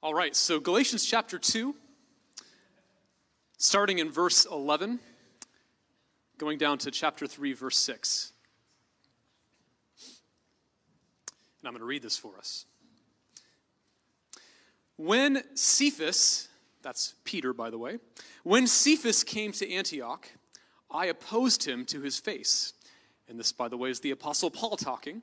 All right, so Galatians chapter 2, starting in verse 11, going down to chapter 3, verse 6. And I'm going to read this for us. When Cephas, that's Peter, by the way, when Cephas came to Antioch, I opposed him to his face. And this, by the way, is the Apostle Paul talking.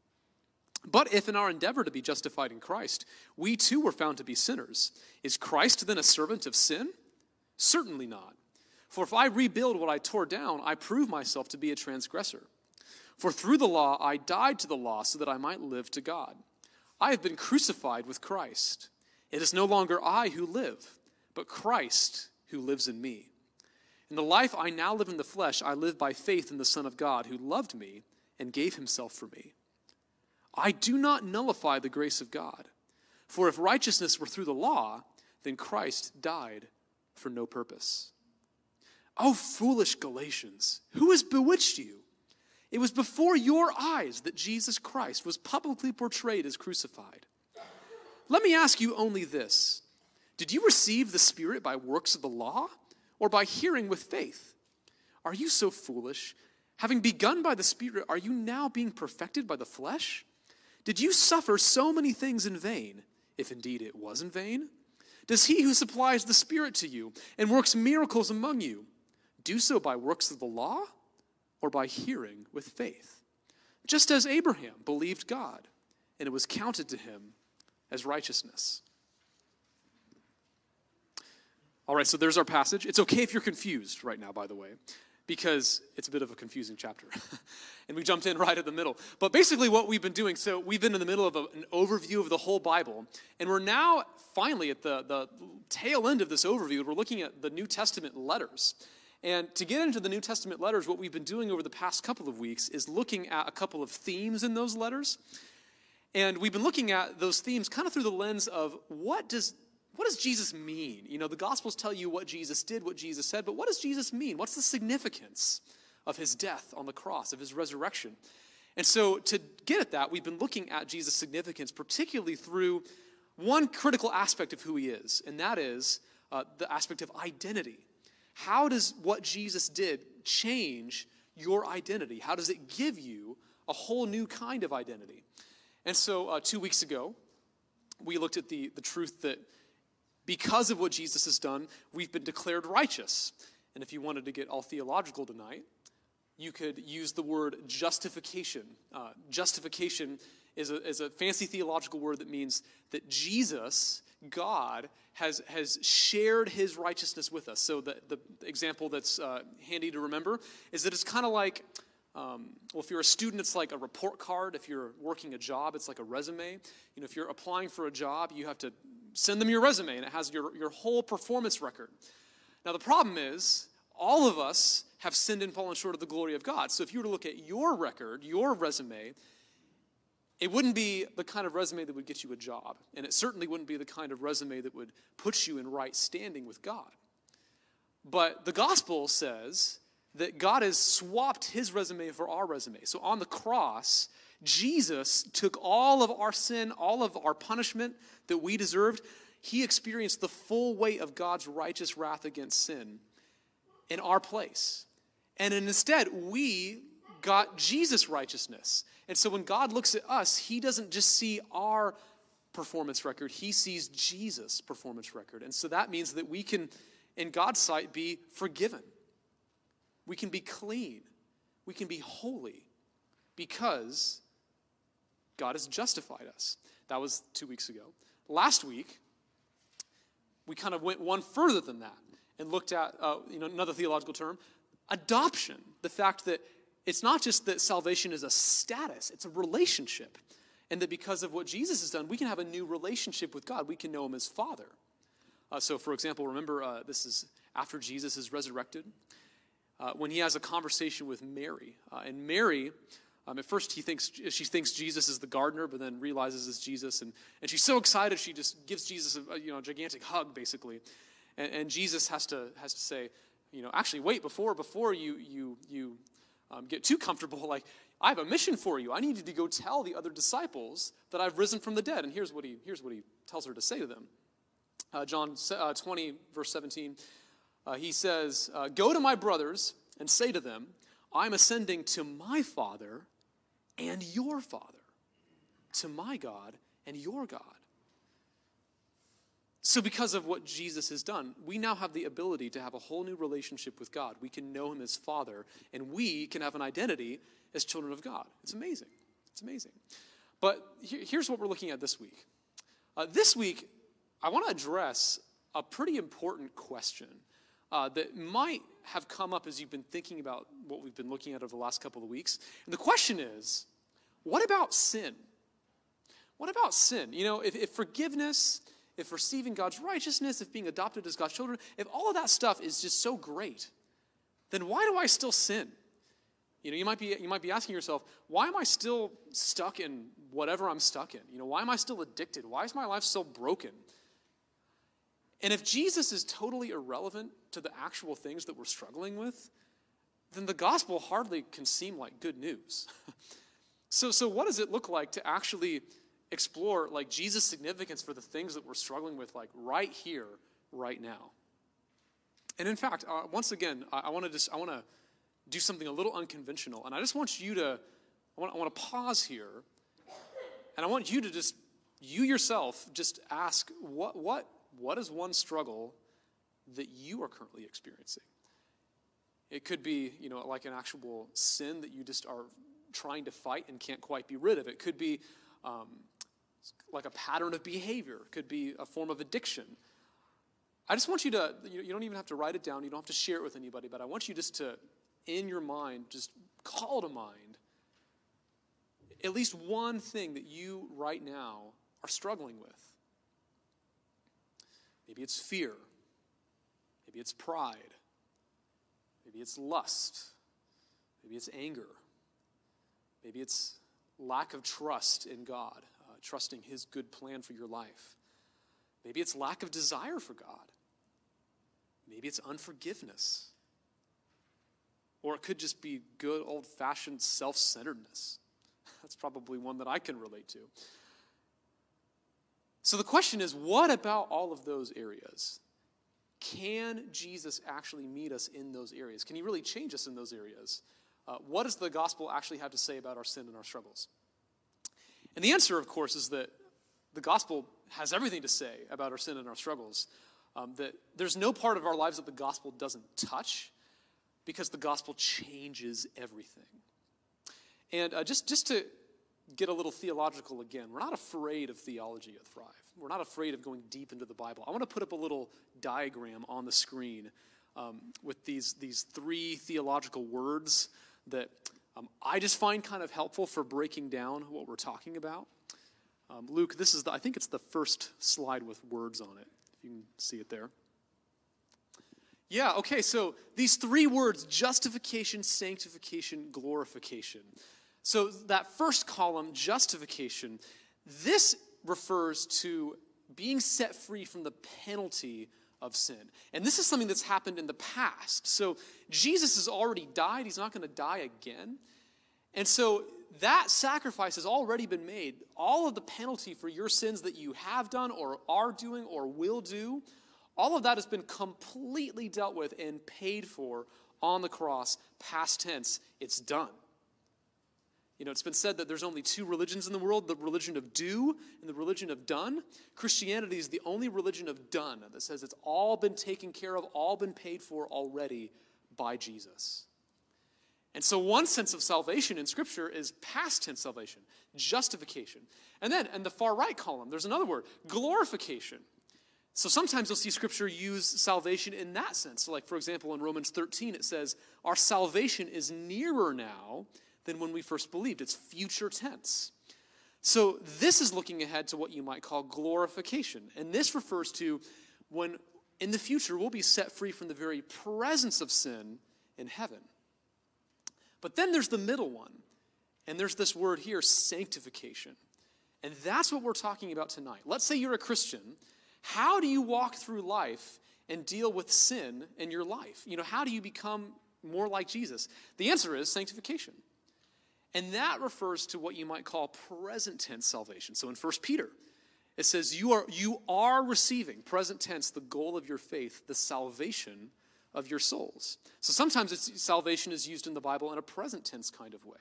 But if in our endeavor to be justified in Christ, we too were found to be sinners, is Christ then a servant of sin? Certainly not. For if I rebuild what I tore down, I prove myself to be a transgressor. For through the law I died to the law so that I might live to God. I have been crucified with Christ. It is no longer I who live, but Christ who lives in me. In the life I now live in the flesh, I live by faith in the Son of God who loved me and gave himself for me. I do not nullify the grace of God. For if righteousness were through the law, then Christ died for no purpose. Oh, foolish Galatians, who has bewitched you? It was before your eyes that Jesus Christ was publicly portrayed as crucified. Let me ask you only this Did you receive the Spirit by works of the law or by hearing with faith? Are you so foolish? Having begun by the Spirit, are you now being perfected by the flesh? Did you suffer so many things in vain, if indeed it was in vain? Does he who supplies the Spirit to you and works miracles among you do so by works of the law or by hearing with faith? Just as Abraham believed God, and it was counted to him as righteousness. All right, so there's our passage. It's okay if you're confused right now, by the way because it's a bit of a confusing chapter. and we jumped in right at the middle. But basically, what we've been doing so we've been in the middle of a, an overview of the whole Bible, and we're now finally at the, the tail end of this overview. We're looking at the New Testament letters. And to get into the New Testament letters, what we've been doing over the past couple of weeks is looking at a couple of themes in those letters. And we've been looking at those themes kind of through the lens of what does what does Jesus mean? You know, the Gospels tell you what Jesus did, what Jesus said, but what does Jesus mean? What's the significance of his death on the cross, of his resurrection? And so, to get at that, we've been looking at Jesus' significance, particularly through one critical aspect of who he is, and that is uh, the aspect of identity. How does what Jesus did change your identity? How does it give you a whole new kind of identity? And so, uh, two weeks ago, we looked at the, the truth that because of what Jesus has done, we've been declared righteous. And if you wanted to get all theological tonight, you could use the word justification. Uh, justification is a, is a fancy theological word that means that Jesus, God, has, has shared his righteousness with us. So the, the example that's uh, handy to remember is that it's kind of like, um, well, if you're a student, it's like a report card. If you're working a job, it's like a resume. You know, if you're applying for a job, you have to send them your resume and it has your, your whole performance record. Now, the problem is, all of us have sinned and fallen short of the glory of God. So if you were to look at your record, your resume, it wouldn't be the kind of resume that would get you a job. And it certainly wouldn't be the kind of resume that would put you in right standing with God. But the gospel says that God has swapped his resume for our resume. So on the cross, Jesus took all of our sin, all of our punishment that we deserved. He experienced the full weight of God's righteous wrath against sin in our place. And instead, we got Jesus' righteousness. And so when God looks at us, he doesn't just see our performance record, he sees Jesus' performance record. And so that means that we can, in God's sight, be forgiven. We can be clean. We can be holy because God has justified us. That was two weeks ago. Last week, we kind of went one further than that and looked at uh, you know, another theological term adoption. The fact that it's not just that salvation is a status, it's a relationship. And that because of what Jesus has done, we can have a new relationship with God. We can know Him as Father. Uh, so, for example, remember uh, this is after Jesus is resurrected, uh, when he has a conversation with Mary. Uh, and Mary um, at first, he thinks she thinks Jesus is the gardener, but then realizes it's Jesus, and, and she's so excited she just gives Jesus a, you know a gigantic hug, basically, and, and Jesus has to has to say, you know, actually wait before before you you you um, get too comfortable. Like I have a mission for you. I need you to go tell the other disciples that I've risen from the dead. And here's what he here's what he tells her to say to them. Uh, John uh, 20 verse 17. Uh, he says, uh, "Go to my brothers and say to them." I'm ascending to my Father and your Father, to my God and your God. So, because of what Jesus has done, we now have the ability to have a whole new relationship with God. We can know Him as Father, and we can have an identity as children of God. It's amazing. It's amazing. But here's what we're looking at this week. Uh, this week, I want to address a pretty important question uh, that might have come up as you've been thinking about what we've been looking at over the last couple of weeks. And the question is what about sin? What about sin? You know, if, if forgiveness, if receiving God's righteousness, if being adopted as God's children, if all of that stuff is just so great, then why do I still sin? You know, you might be you might be asking yourself, why am I still stuck in whatever I'm stuck in? You know, why am I still addicted? Why is my life so broken? And if Jesus is totally irrelevant to the actual things that we're struggling with, then the gospel hardly can seem like good news. so, so what does it look like to actually explore like Jesus' significance for the things that we're struggling with, like right here, right now? And in fact, uh, once again, I, I want to just I want to do something a little unconventional, and I just want you to I want, I want to pause here, and I want you to just you yourself just ask what what what is one struggle that you are currently experiencing? It could be, you know, like an actual sin that you just are trying to fight and can't quite be rid of. It could be um, like a pattern of behavior. It could be a form of addiction. I just want you to, you don't even have to write it down. You don't have to share it with anybody, but I want you just to, in your mind, just call to mind at least one thing that you right now are struggling with. Maybe it's fear. Maybe it's pride. Maybe it's lust. Maybe it's anger. Maybe it's lack of trust in God, uh, trusting His good plan for your life. Maybe it's lack of desire for God. Maybe it's unforgiveness. Or it could just be good old fashioned self centeredness. That's probably one that I can relate to. So the question is what about all of those areas? Can Jesus actually meet us in those areas? Can he really change us in those areas? Uh, what does the gospel actually have to say about our sin and our struggles? And the answer, of course, is that the gospel has everything to say about our sin and our struggles. Um, that there's no part of our lives that the gospel doesn't touch because the gospel changes everything. And uh, just, just to get a little theological again. We're not afraid of theology at Thrive. We're not afraid of going deep into the Bible. I want to put up a little diagram on the screen um, with these, these three theological words that um, I just find kind of helpful for breaking down what we're talking about. Um, Luke, this is the, I think it's the first slide with words on it, if you can see it there. Yeah, okay, so these three words justification, sanctification, glorification. So, that first column, justification, this refers to being set free from the penalty of sin. And this is something that's happened in the past. So, Jesus has already died, he's not going to die again. And so, that sacrifice has already been made. All of the penalty for your sins that you have done or are doing or will do, all of that has been completely dealt with and paid for on the cross, past tense. It's done. You know, it's been said that there's only two religions in the world the religion of do and the religion of done. Christianity is the only religion of done that says it's all been taken care of, all been paid for already by Jesus. And so, one sense of salvation in Scripture is past tense salvation, justification. And then, in the far right column, there's another word, glorification. So, sometimes you'll see Scripture use salvation in that sense. So like, for example, in Romans 13, it says, Our salvation is nearer now than when we first believed. It's future tense. So, this is looking ahead to what you might call glorification. And this refers to when in the future we'll be set free from the very presence of sin in heaven. But then there's the middle one, and there's this word here, sanctification. And that's what we're talking about tonight. Let's say you're a Christian. How do you walk through life and deal with sin in your life? You know, how do you become more like Jesus? The answer is sanctification. And that refers to what you might call present tense salvation. So in 1 Peter, it says, You are, you are receiving, present tense, the goal of your faith, the salvation of your souls. So sometimes salvation is used in the Bible in a present tense kind of way.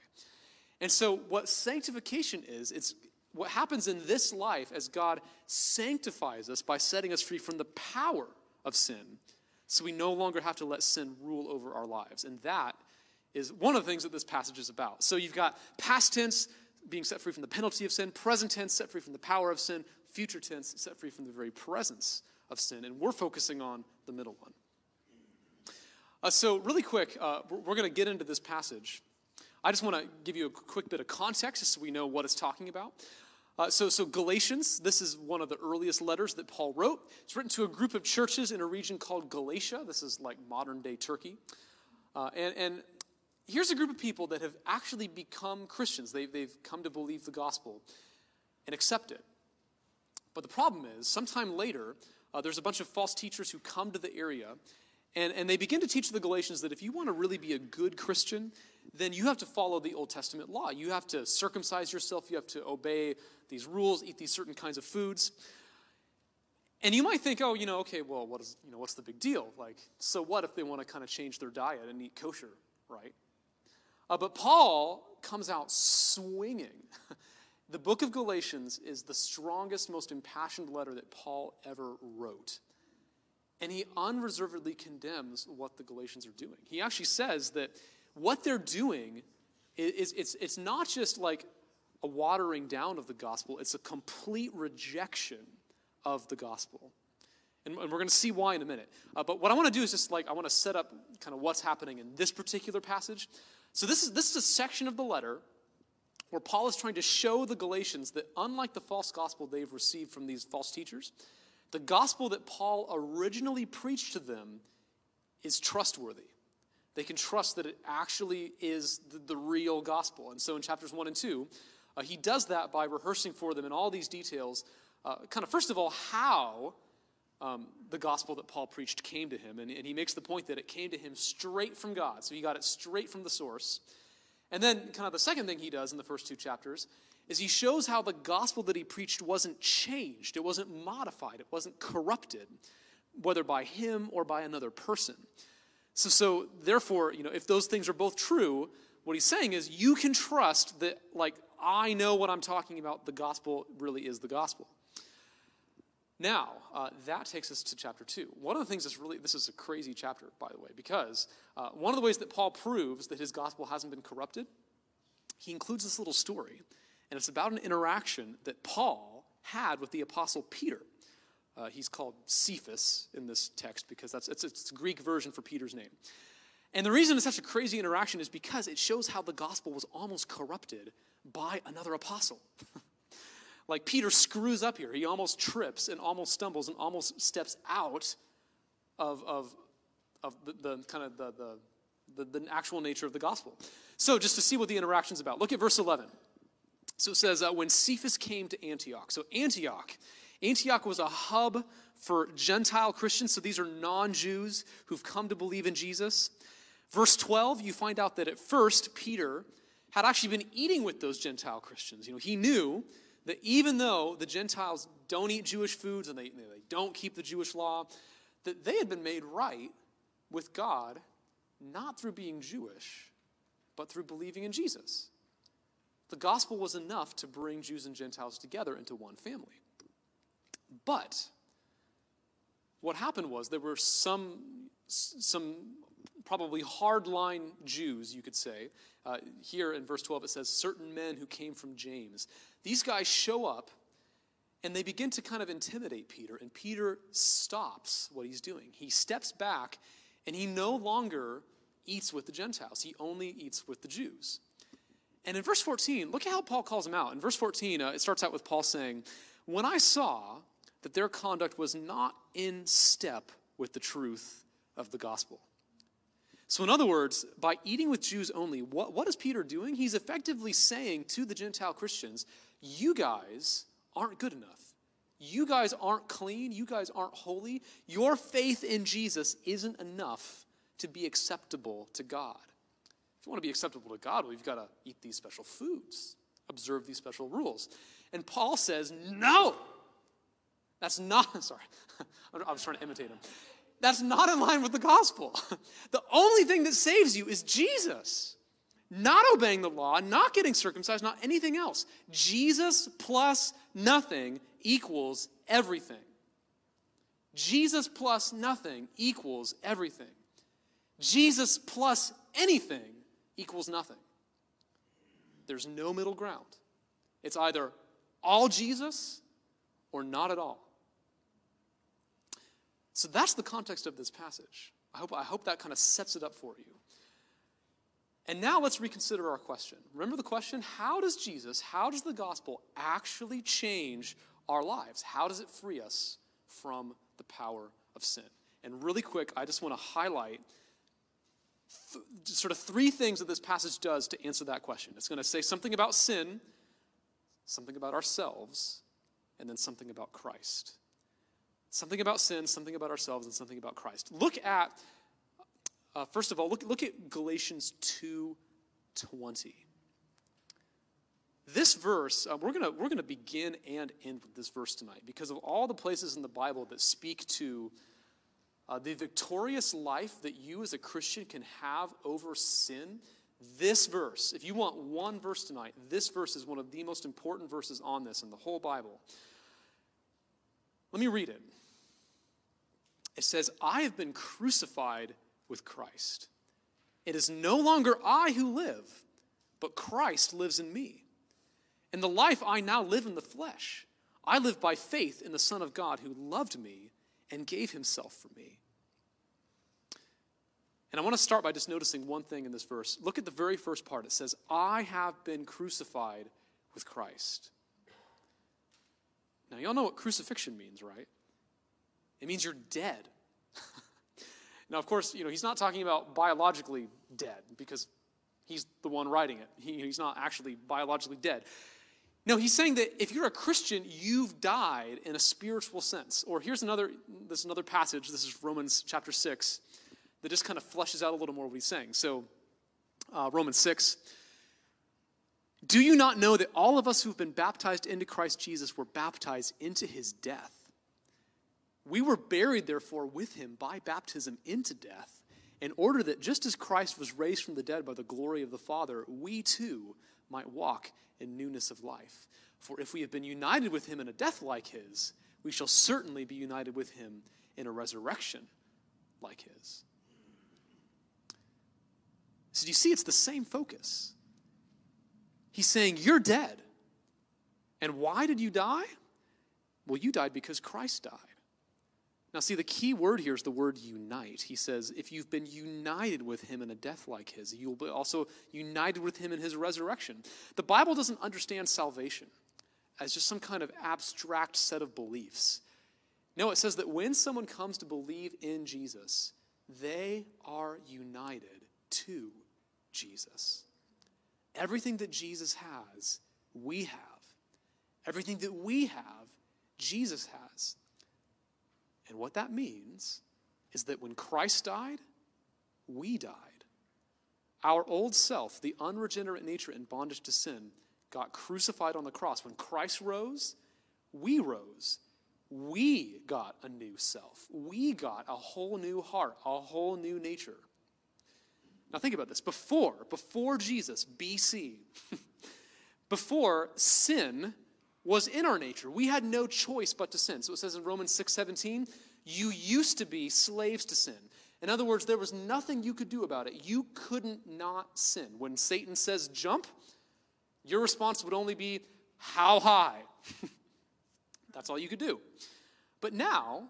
And so what sanctification is, it's what happens in this life as God sanctifies us by setting us free from the power of sin. So we no longer have to let sin rule over our lives. And that is one of the things that this passage is about. So you've got past tense, being set free from the penalty of sin, present tense, set free from the power of sin, future tense, set free from the very presence of sin. And we're focusing on the middle one. Uh, so, really quick, uh, we're, going to get into this passage. I just want to give you a quick bit of context so we know what it's talking about. Uh, so, so, Galatians, this is one of the earliest letters that Paul wrote. It's written to a group of churches in a region called Galatia. This is like modern day Turkey. Uh, and, and here's a group of people that have actually become Christians. They've, they've come to believe the gospel and accept it. But the problem is, sometime later, uh, there's a bunch of false teachers who come to the area and, and they begin to teach the Galatians that if you want to really be a good Christian, then you have to follow the Old Testament law. You have to circumcise yourself, you have to obey these rules, eat these certain kinds of foods. And you might think, oh, you know, okay, well, what is, you know, what's the big deal? Like, so what if they want to kind of change their diet and eat kosher, right? Uh, but Paul comes out swinging. the book of Galatians is the strongest, most impassioned letter that Paul ever wrote. And he unreservedly condemns what the Galatians are doing. He actually says that what they're doing is, it's, it's not just like a watering down of the gospel, it's a complete rejection of the gospel. And, and we're going to see why in a minute. Uh, but what I want to do is just like, I want to set up kind of what's happening in this particular passage. So this is, this is a section of the letter where Paul is trying to show the Galatians that unlike the false gospel they've received from these false teachers, the gospel that Paul originally preached to them is trustworthy. They can trust that it actually is the, the real gospel. And so in chapters 1 and 2, uh, he does that by rehearsing for them in all these details, uh, kind of, first of all, how um, the gospel that Paul preached came to him. And, and he makes the point that it came to him straight from God. So he got it straight from the source. And then, kind of, the second thing he does in the first two chapters is he shows how the gospel that he preached wasn't changed, it wasn't modified, it wasn't corrupted, whether by him or by another person. So, so therefore, you know, if those things are both true, what he's saying is you can trust that, like, I know what I'm talking about. The gospel really is the gospel. Now, uh, that takes us to chapter 2. One of the things that's really, this is a crazy chapter, by the way, because uh, one of the ways that Paul proves that his gospel hasn't been corrupted, he includes this little story and it's about an interaction that Paul had with the apostle Peter. Uh, he's called Cephas in this text because that's it's, it's Greek version for Peter's name. And the reason it's such a crazy interaction is because it shows how the gospel was almost corrupted by another apostle. like Peter screws up here. He almost trips and almost stumbles and almost steps out of, of, of the, the kind of the, the, the, the actual nature of the gospel. So just to see what the interaction is about, look at verse 11. So it says, uh, when Cephas came to Antioch. So Antioch, Antioch was a hub for Gentile Christians. So these are non Jews who've come to believe in Jesus. Verse 12, you find out that at first Peter had actually been eating with those Gentile Christians. You know, he knew that even though the Gentiles don't eat Jewish foods and they, they don't keep the Jewish law, that they had been made right with God not through being Jewish, but through believing in Jesus. The gospel was enough to bring Jews and Gentiles together into one family. But what happened was there were some, some probably hardline Jews, you could say. Uh, here in verse 12, it says, certain men who came from James. These guys show up and they begin to kind of intimidate Peter, and Peter stops what he's doing. He steps back and he no longer eats with the Gentiles, he only eats with the Jews. And in verse 14, look at how Paul calls him out. In verse 14, uh, it starts out with Paul saying, When I saw that their conduct was not in step with the truth of the gospel. So, in other words, by eating with Jews only, what, what is Peter doing? He's effectively saying to the Gentile Christians, You guys aren't good enough. You guys aren't clean. You guys aren't holy. Your faith in Jesus isn't enough to be acceptable to God. If you want to be acceptable to God, well, you've got to eat these special foods, observe these special rules. And Paul says, no, that's not, sorry, I was trying to imitate him. That's not in line with the gospel. The only thing that saves you is Jesus. Not obeying the law, not getting circumcised, not anything else. Jesus plus nothing equals everything. Jesus plus nothing equals everything. Jesus plus anything equals nothing. There's no middle ground. It's either all Jesus or not at all. So that's the context of this passage. I hope, I hope that kind of sets it up for you. And now let's reconsider our question. Remember the question? How does Jesus, how does the gospel actually change our lives? How does it free us from the power of sin? And really quick, I just want to highlight th- sort of three things that this passage does to answer that question. It's going to say something about sin, something about ourselves, and then something about Christ. Something about sin, something about ourselves, and something about Christ. Look at, uh, first of all, look, look at Galatians 2.20. This verse, uh, we're going we're gonna begin and end with this verse tonight because of all the places in the Bible that speak to uh, the victorious life that you as a Christian can have over sin, this verse, if you want one verse tonight, this verse is one of the most important verses on this in the whole Bible. Let me read it. It says, I have been crucified with Christ. It is no longer I who live, but Christ lives in me. In the life I now live in the flesh, I live by faith in the Son of God who loved me and gave himself for me. And I want to start by just noticing one thing in this verse. Look at the very first part. It says, I have been crucified with Christ. Now, y'all know what crucifixion means, right? It means you're dead. now, of course, you know, he's not talking about biologically dead because he's the one writing it. He, he's not actually biologically dead. No, he's saying that if you're a Christian, you've died in a spiritual sense. Or here's another, this is another passage. This is Romans chapter 6 that just kind of fleshes out a little more what he's saying. So, uh, Romans 6. Do you not know that all of us who've been baptized into Christ Jesus were baptized into his death? We were buried, therefore, with him by baptism into death, in order that just as Christ was raised from the dead by the glory of the Father, we too might walk in newness of life. For if we have been united with him in a death like his, we shall certainly be united with him in a resurrection like his. So, do you see it's the same focus? He's saying, You're dead. And why did you die? Well, you died because Christ died. Now, see, the key word here is the word unite. He says, if you've been united with him in a death like his, you'll be also united with him in his resurrection. The Bible doesn't understand salvation as just some kind of abstract set of beliefs. No, it says that when someone comes to believe in Jesus, they are united to Jesus. Everything that Jesus has, we have. Everything that we have, Jesus has. And what that means is that when Christ died, we died. Our old self, the unregenerate nature in bondage to sin, got crucified on the cross. When Christ rose, we rose. We got a new self. We got a whole new heart, a whole new nature. Now think about this. Before, before Jesus, BC, before sin was in our nature. We had no choice but to sin. So it says in Romans 6 17, you used to be slaves to sin. In other words, there was nothing you could do about it. You couldn't not sin. When Satan says jump, your response would only be, How high? That's all you could do. But now,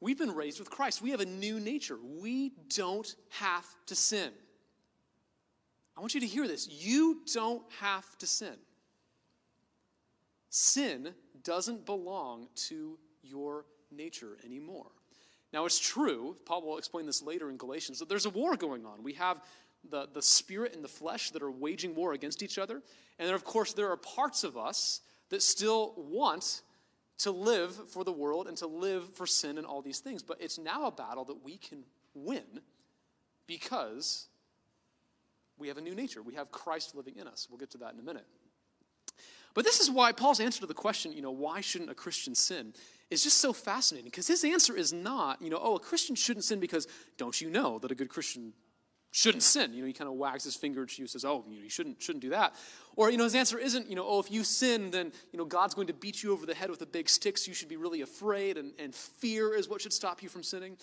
we've been raised with Christ. We have a new nature. We don't have to sin. I want you to hear this. You don't have to sin. Sin doesn't belong to your nature anymore. Now, it's true, Paul will explain this later in Galatians, that there's a war going on. We have the, the spirit and the flesh that are waging war against each other. And then, of course, there are parts of us that still want to live for the world and to live for sin and all these things. But it's now a battle that we can win because we have a new nature. We have Christ living in us. We'll get to that in a minute. But this is why Paul's answer to the question, you know, why shouldn't a Christian sin, is just so fascinating because his answer is not, you know, oh, a Christian shouldn't sin because don't you know that a good Christian shouldn't sin? You know, he kind of wags his finger and says, oh, you, know, you shouldn't, shouldn't do that. Or, you know, his answer isn't, you know, oh, if you sin, then, you know, God's going to beat you over the head with a big stick, so you should be really afraid, and, and fear is what should stop you from sinning.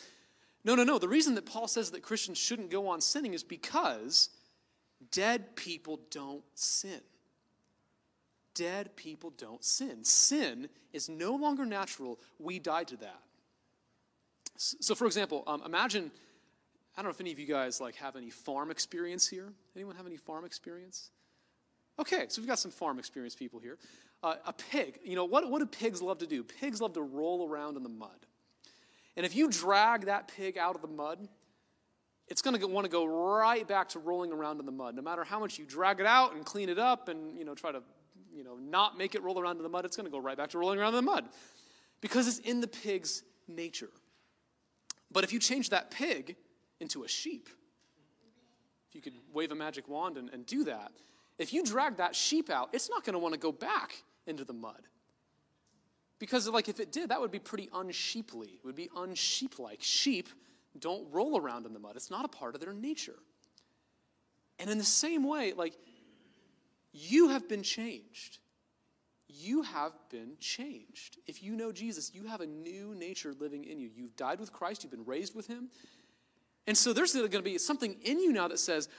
No, no, no. The reason that Paul says that Christians shouldn't go on sinning is because dead people don't sin dead people don't sin. Sin is no longer natural. We died to that. So, for example, um, imagine I don't know if any of you guys like have any farm experience here. Anyone have any farm experience? Okay, so we've got some farm experience people here. Uh, a pig, you know, what, what do pigs love to do? Pigs love to roll around in the mud. And if you drag that pig out of the mud, it's going to want to go right back to rolling around in the mud. No matter how much you drag it out and clean it up and, you know, try to you know, not make it roll around in the mud, it's going to go right back to rolling around in the mud because it's in the pig's nature. But if you change that pig into a sheep, if you could wave a magic wand and, and do that, if you drag that sheep out, it's not going to want to go back into the mud. Because, like, if it did, that would be pretty unsheeply. It would be unsheep-like. Sheep don't roll around in the mud. It's not a part of their nature. And in the same way, like, you have been changed. You have been changed. If you know Jesus, you have a new nature living in you. You've died with Christ, you've been raised with Him. And so there's going to be something in you now that says,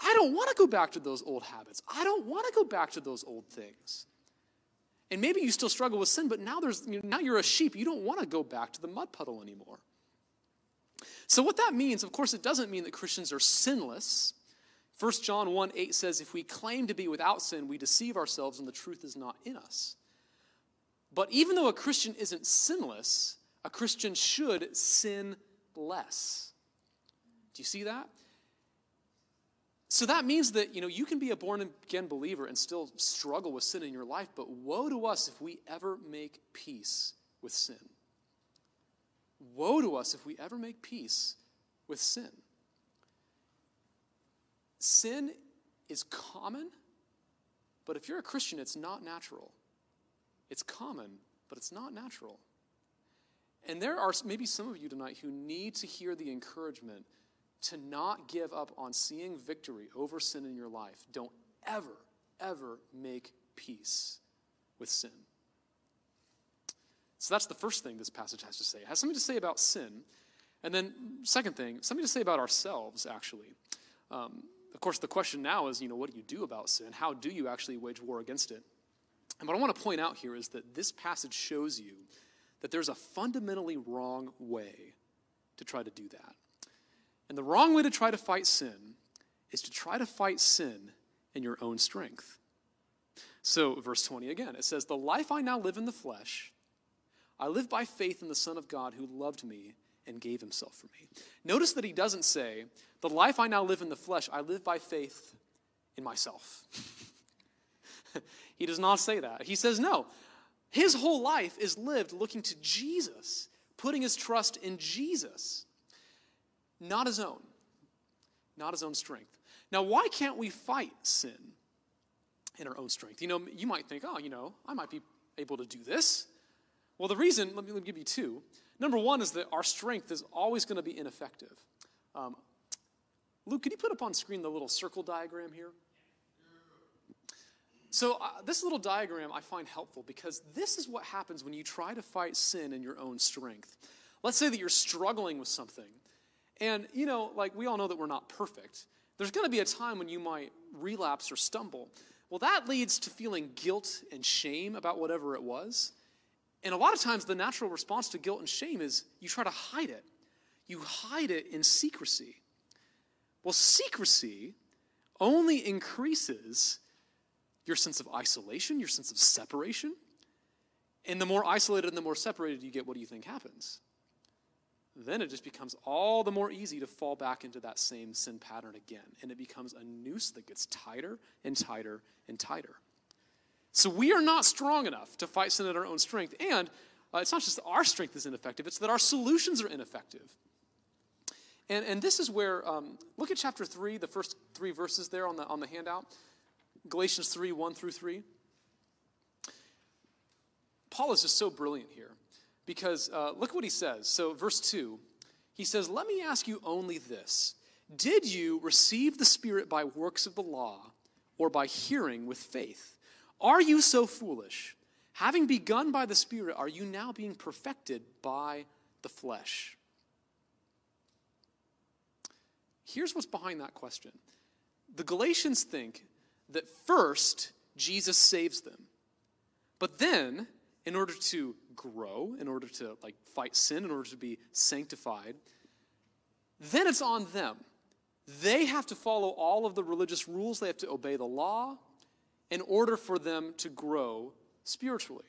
I don't want to go back to those old habits. I don't want to go back to those old things. And maybe you still struggle with sin, but now there's you know, now you're a sheep. You don't want to go back to the mud puddle anymore. So what that means, of course, it doesn't mean that Christians are sinless. 1 John 1 8 says, If we claim to be without sin, we deceive ourselves and the truth is not in us. But even though a Christian isn't sinless, a Christian should sin less. Do you see that? So that means that you know you can be a born again believer and still struggle with sin in your life, but woe to us if we ever make peace with sin. Woe to us if we ever make peace with sin. Sin is common, but if you're a Christian, it's not natural. It's common, but it's not natural. And there are maybe some of you tonight who need to hear the encouragement to not give up on seeing victory over sin in your life. Don't ever, ever make peace with sin. So that's the first thing this passage has to say. It has something to say about sin. And then, second thing, something to say about ourselves, actually. Um, of course, the question now is, you know, what do you do about sin? How do you actually wage war against it? And what I want to point out here is that this passage shows you that there's a fundamentally wrong way to try to do that. And the wrong way to try to fight sin is to try to fight sin in your own strength. So, verse 20 again, it says, The life I now live in the flesh, I live by faith in the Son of God who loved me and gave himself for me. Notice that he doesn't say, The life I now live in the flesh, I live by faith in myself. he does not say that. He says, No. His whole life is lived looking to Jesus, putting his trust in Jesus, not his own, not his own strength. Now, why can't we fight sin in our own strength? You know, you might think, oh, you know, I might be able to do this. Well, the reason, let me, let me give you two. Number one is that our strength is always going to be ineffective. Um, Luke, could you put up on screen the little circle diagram here? So, uh, this little diagram I find helpful because this is what happens when you try to fight sin in your own strength. Let's say that you're struggling with something, And, you know, like we all know that we're not perfect. There's going to be a time when you might relapse or stumble. Well, that leads to feeling guilt and shame about whatever it was. And a lot of times, the natural response to guilt and shame is you try to hide it. You hide it in secrecy. Well, secrecy only increases your sense of isolation, your sense of separation. And the more isolated and the more separated you get, what do you think happens? Then it just becomes all the more easy to fall back into that same sin pattern again. And it becomes a noose that gets tighter and tighter and tighter. So we are not strong enough to fight sin at our own strength. And uh, it's not just our strength is ineffective, it's that our solutions are ineffective. And, and this is where, um, look at chapter 3, the first three verses there on the, on the handout Galatians 3 1 through 3. Paul is just so brilliant here because uh, look what he says. So, verse 2, he says, Let me ask you only this Did you receive the Spirit by works of the law or by hearing with faith? Are you so foolish? Having begun by the Spirit, are you now being perfected by the flesh? Here's what's behind that question the Galatians think that first, Jesus saves them. But then, in order to grow, in order to like fight sin, in order to be sanctified, then it's on them. They have to follow all of the religious rules, they have to obey the law, in order for them to grow spiritually.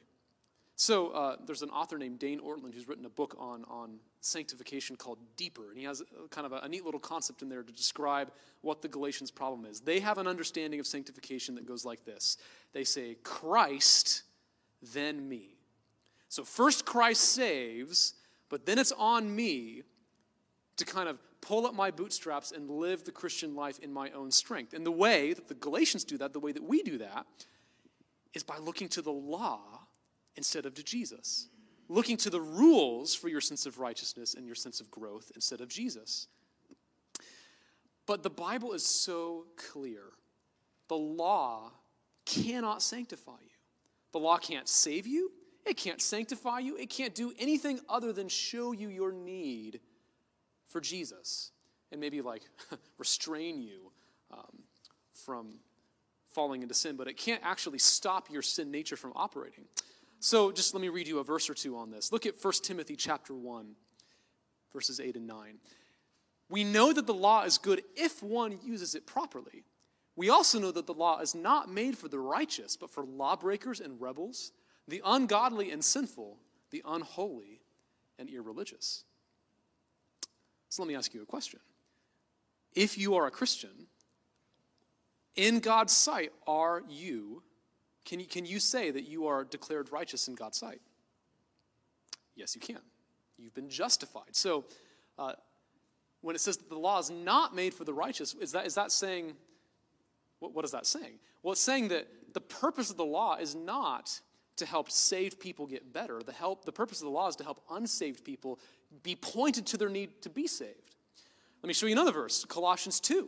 So uh, there's an author named Dane Ortlund who's written a book on, on sanctification called Deeper. And he has a, kind of a, a, neat little concept in there to describe what the Galatians' problem is. They have an understanding of sanctification that goes like this they say, Christ, then me. So first Christ saves, but then it's on me to kind of pull up my bootstraps and live the Christian life in my own strength. And the way that the Galatians do that, the way that we do that, is by looking to the law instead of to Jesus. Looking to the rules for your sense of righteousness and your sense of growth instead of Jesus. But the Bible is so clear. The law cannot sanctify you. The law can't save you. It can't sanctify you. It can't do anything other than show you your need for Jesus and maybe like restrain you um, from falling into sin, but it can't actually stop your sin nature from operating. So just let me read you a verse or two on this. Look at 1 Timothy chapter 1, verses 8 and 9. We know that the law is good if one uses it properly. We also know that the law is not made for the righteous, but for lawbreakers and rebels, the ungodly and sinful, the unholy and irreligious. So let me ask you a question. If you are a Christian, in God's sight, are you, can you, can you say that you are declared righteous in God's sight? Yes, you can. You've been justified. So, uh, when it says that the law is not made for the righteous, is that, is that saying, what, what is that saying? Well, it's saying that the purpose of the law is not to help saved people get better. The, help, the purpose of the law is to help unsaved people be pointed to their need to be saved. Let me show you another verse Colossians 2,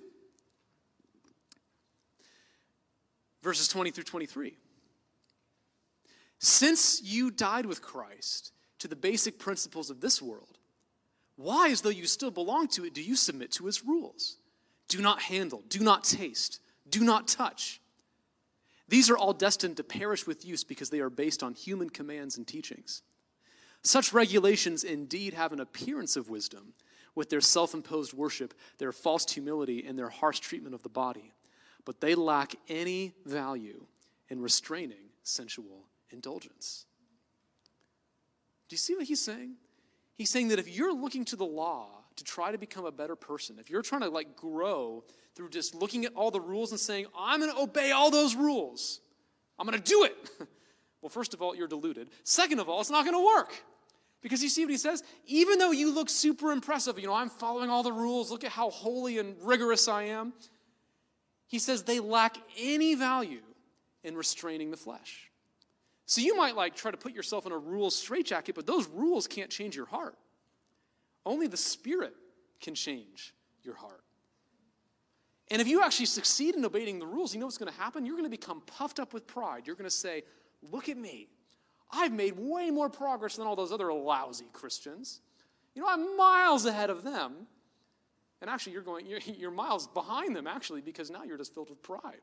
verses 20 through 23. Since you died with Christ to the basic principles of this world, why, as though you still belong to it, do you submit to its rules? Do not handle, do not taste, do not touch. These are all destined to perish with use because they are based on human commands and teachings. Such regulations indeed have an appearance of wisdom with their self imposed worship, their false humility, and their harsh treatment of the body, but they lack any value in restraining sensual indulgence. Do you see what he's saying? He's saying that if you're looking to the law to try to become a better person, if you're trying to like grow through just looking at all the rules and saying, I'm going to obey all those rules, I'm going to do it. well, first of all, you're deluded. Second of all, it's not going to work. Because you see what he says? Even though you look super impressive, you know, I'm following all the rules, look at how holy and rigorous I am. He says they lack any value in restraining the flesh. So you might like try to put yourself in a rules straitjacket, but those rules can't change your heart. Only the Spirit can change your heart. And if you actually succeed in obeying the rules, you know what's going to happen? You're going to become puffed up with pride. You're going to say, Look at me. I've made way more progress than all those other lousy Christians. You know, I'm miles ahead of them. And actually, you're going, you're, you're miles behind them, actually, because now you're just filled with pride.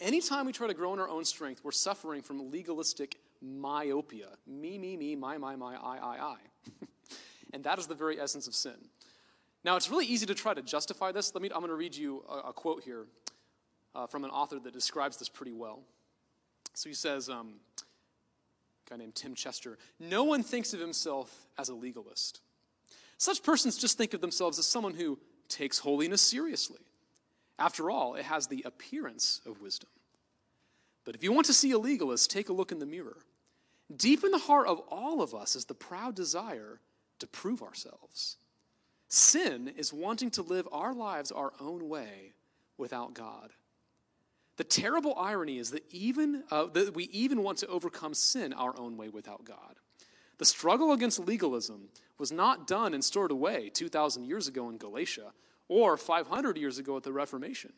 Anytime we try to grow in our own strength, we're suffering from legalistic myopia. Me, me, me, my, my, my, I, I, I. and that is the very essence of sin. Now, it's really easy to try to justify this. Let me, I'm going to read you a, a quote here uh, from an author that describes this pretty well. So he says, um, a guy named Tim Chester, no one thinks of himself as a legalist. Such persons just think of themselves as someone who takes holiness seriously. After all, it has the appearance of wisdom. But if you want to see a legalist, take a look in the mirror. Deep in the heart of all of us is the proud desire to prove ourselves. Sin is wanting to live our lives our own way without God. The terrible irony is that even uh, that we even want to overcome sin our own way without God. The struggle against legalism was not done and stored away 2,000 years ago in Galatia or 500 years ago at the Reformation.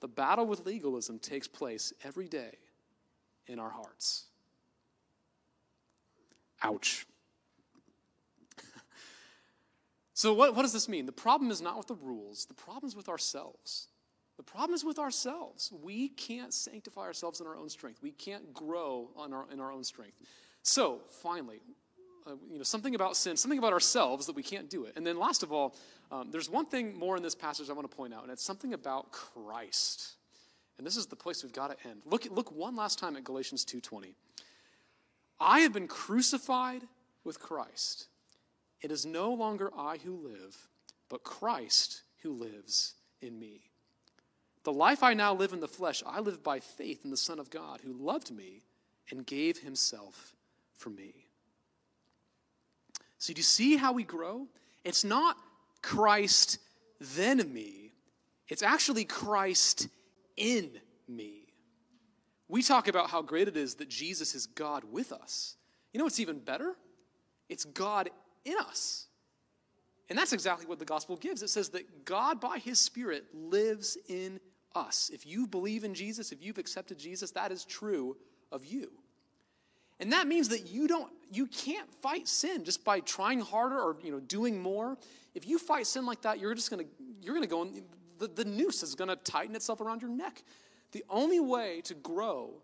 The battle with legalism takes place every day in our hearts. Ouch. So, what, what does this mean? The problem is not with the rules, the problem is with ourselves. The problem is with ourselves. We can't sanctify ourselves in our own strength. We can't grow on our, in our own strength. So, finally, uh, you know, something about sin, something about ourselves that we can't do it. And then, last of all, um, there's one thing more in this passage I want to point out, and it's something about Christ. And this is the place we've got to end. Look, look one last time at Galatians 2:20. I have been crucified with Christ. It is no longer I who live, but Christ who lives in me. The life I now live in the flesh, I live by faith in the Son of God who loved me and gave himself for me. So, do you see how we grow? It's not Christ then me, it's actually Christ in me. We talk about how great it is that Jesus is God with us. You know what's even better? It's God in us. And that's exactly what the gospel gives. It says that God, by his Spirit, lives in us. If you believe in Jesus, if you've accepted Jesus, that is true of you. And that means that you don't you can't fight sin just by trying harder or you know doing more. If you fight sin like that, you're just gonna you're gonna go and the, the noose is gonna tighten itself around your neck. The only way to grow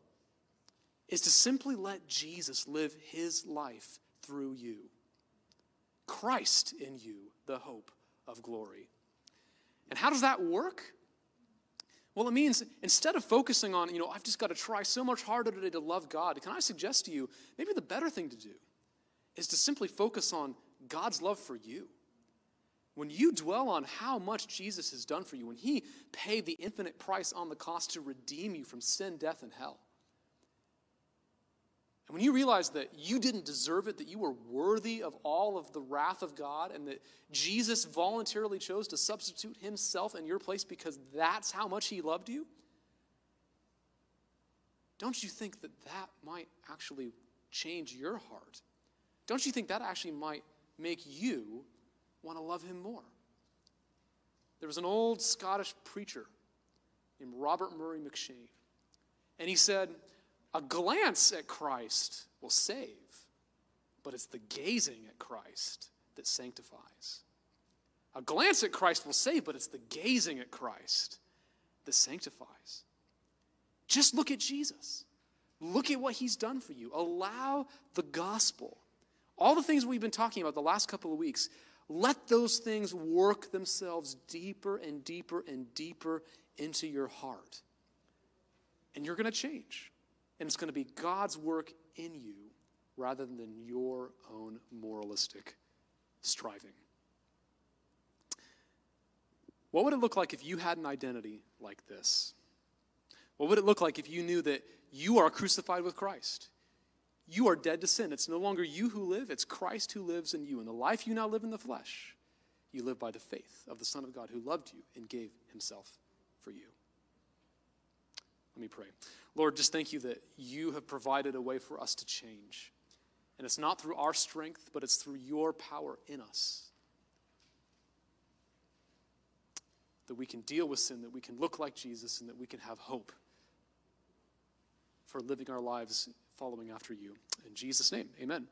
is to simply let Jesus live his life through you. Christ in you, the hope of glory. And how does that work? Well, it means instead of focusing on, you know, I've just got to try so much harder today to love God, can I suggest to you maybe the better thing to do is to simply focus on God's love for you. When you dwell on how much Jesus has done for you, when He paid the infinite price on the cost to redeem you from sin, death, and hell, and when you realize that you didn't deserve it, that you were worthy of all of the wrath of God, and that Jesus voluntarily chose to substitute himself in your place because that's how much he loved you, don't you think that that might actually change your heart? Don't you think that actually might make you want to love him more? There was an old Scottish preacher named Robert Murray M'Cheyne, and he said, a glance at Christ will save, but it's the gazing at Christ that sanctifies. A glance at Christ will save, but it's the gazing at Christ that sanctifies. Just look at Jesus. Look at what he's done for you. Allow the gospel, all the things we've been talking about the last couple of weeks, let those things work themselves deeper and deeper and deeper into your heart. And you're going to change. And it's going to be God's work in you rather than your own moralistic striving. What would it look like if you had an identity like this? What would it look like if you knew that you are crucified with Christ? You are dead to sin. It's no longer you who live, it's Christ who lives in you. And the life you now live in the flesh, you live by the faith of the Son of God who loved you and gave himself for you. Let me pray. Lord, just thank you that you have provided a way for us to change. And it's not through our strength, but it's through your power in us. That we can deal with sin, that we can look like Jesus, and that we can have hope for living our lives following after you. In Jesus' name, amen.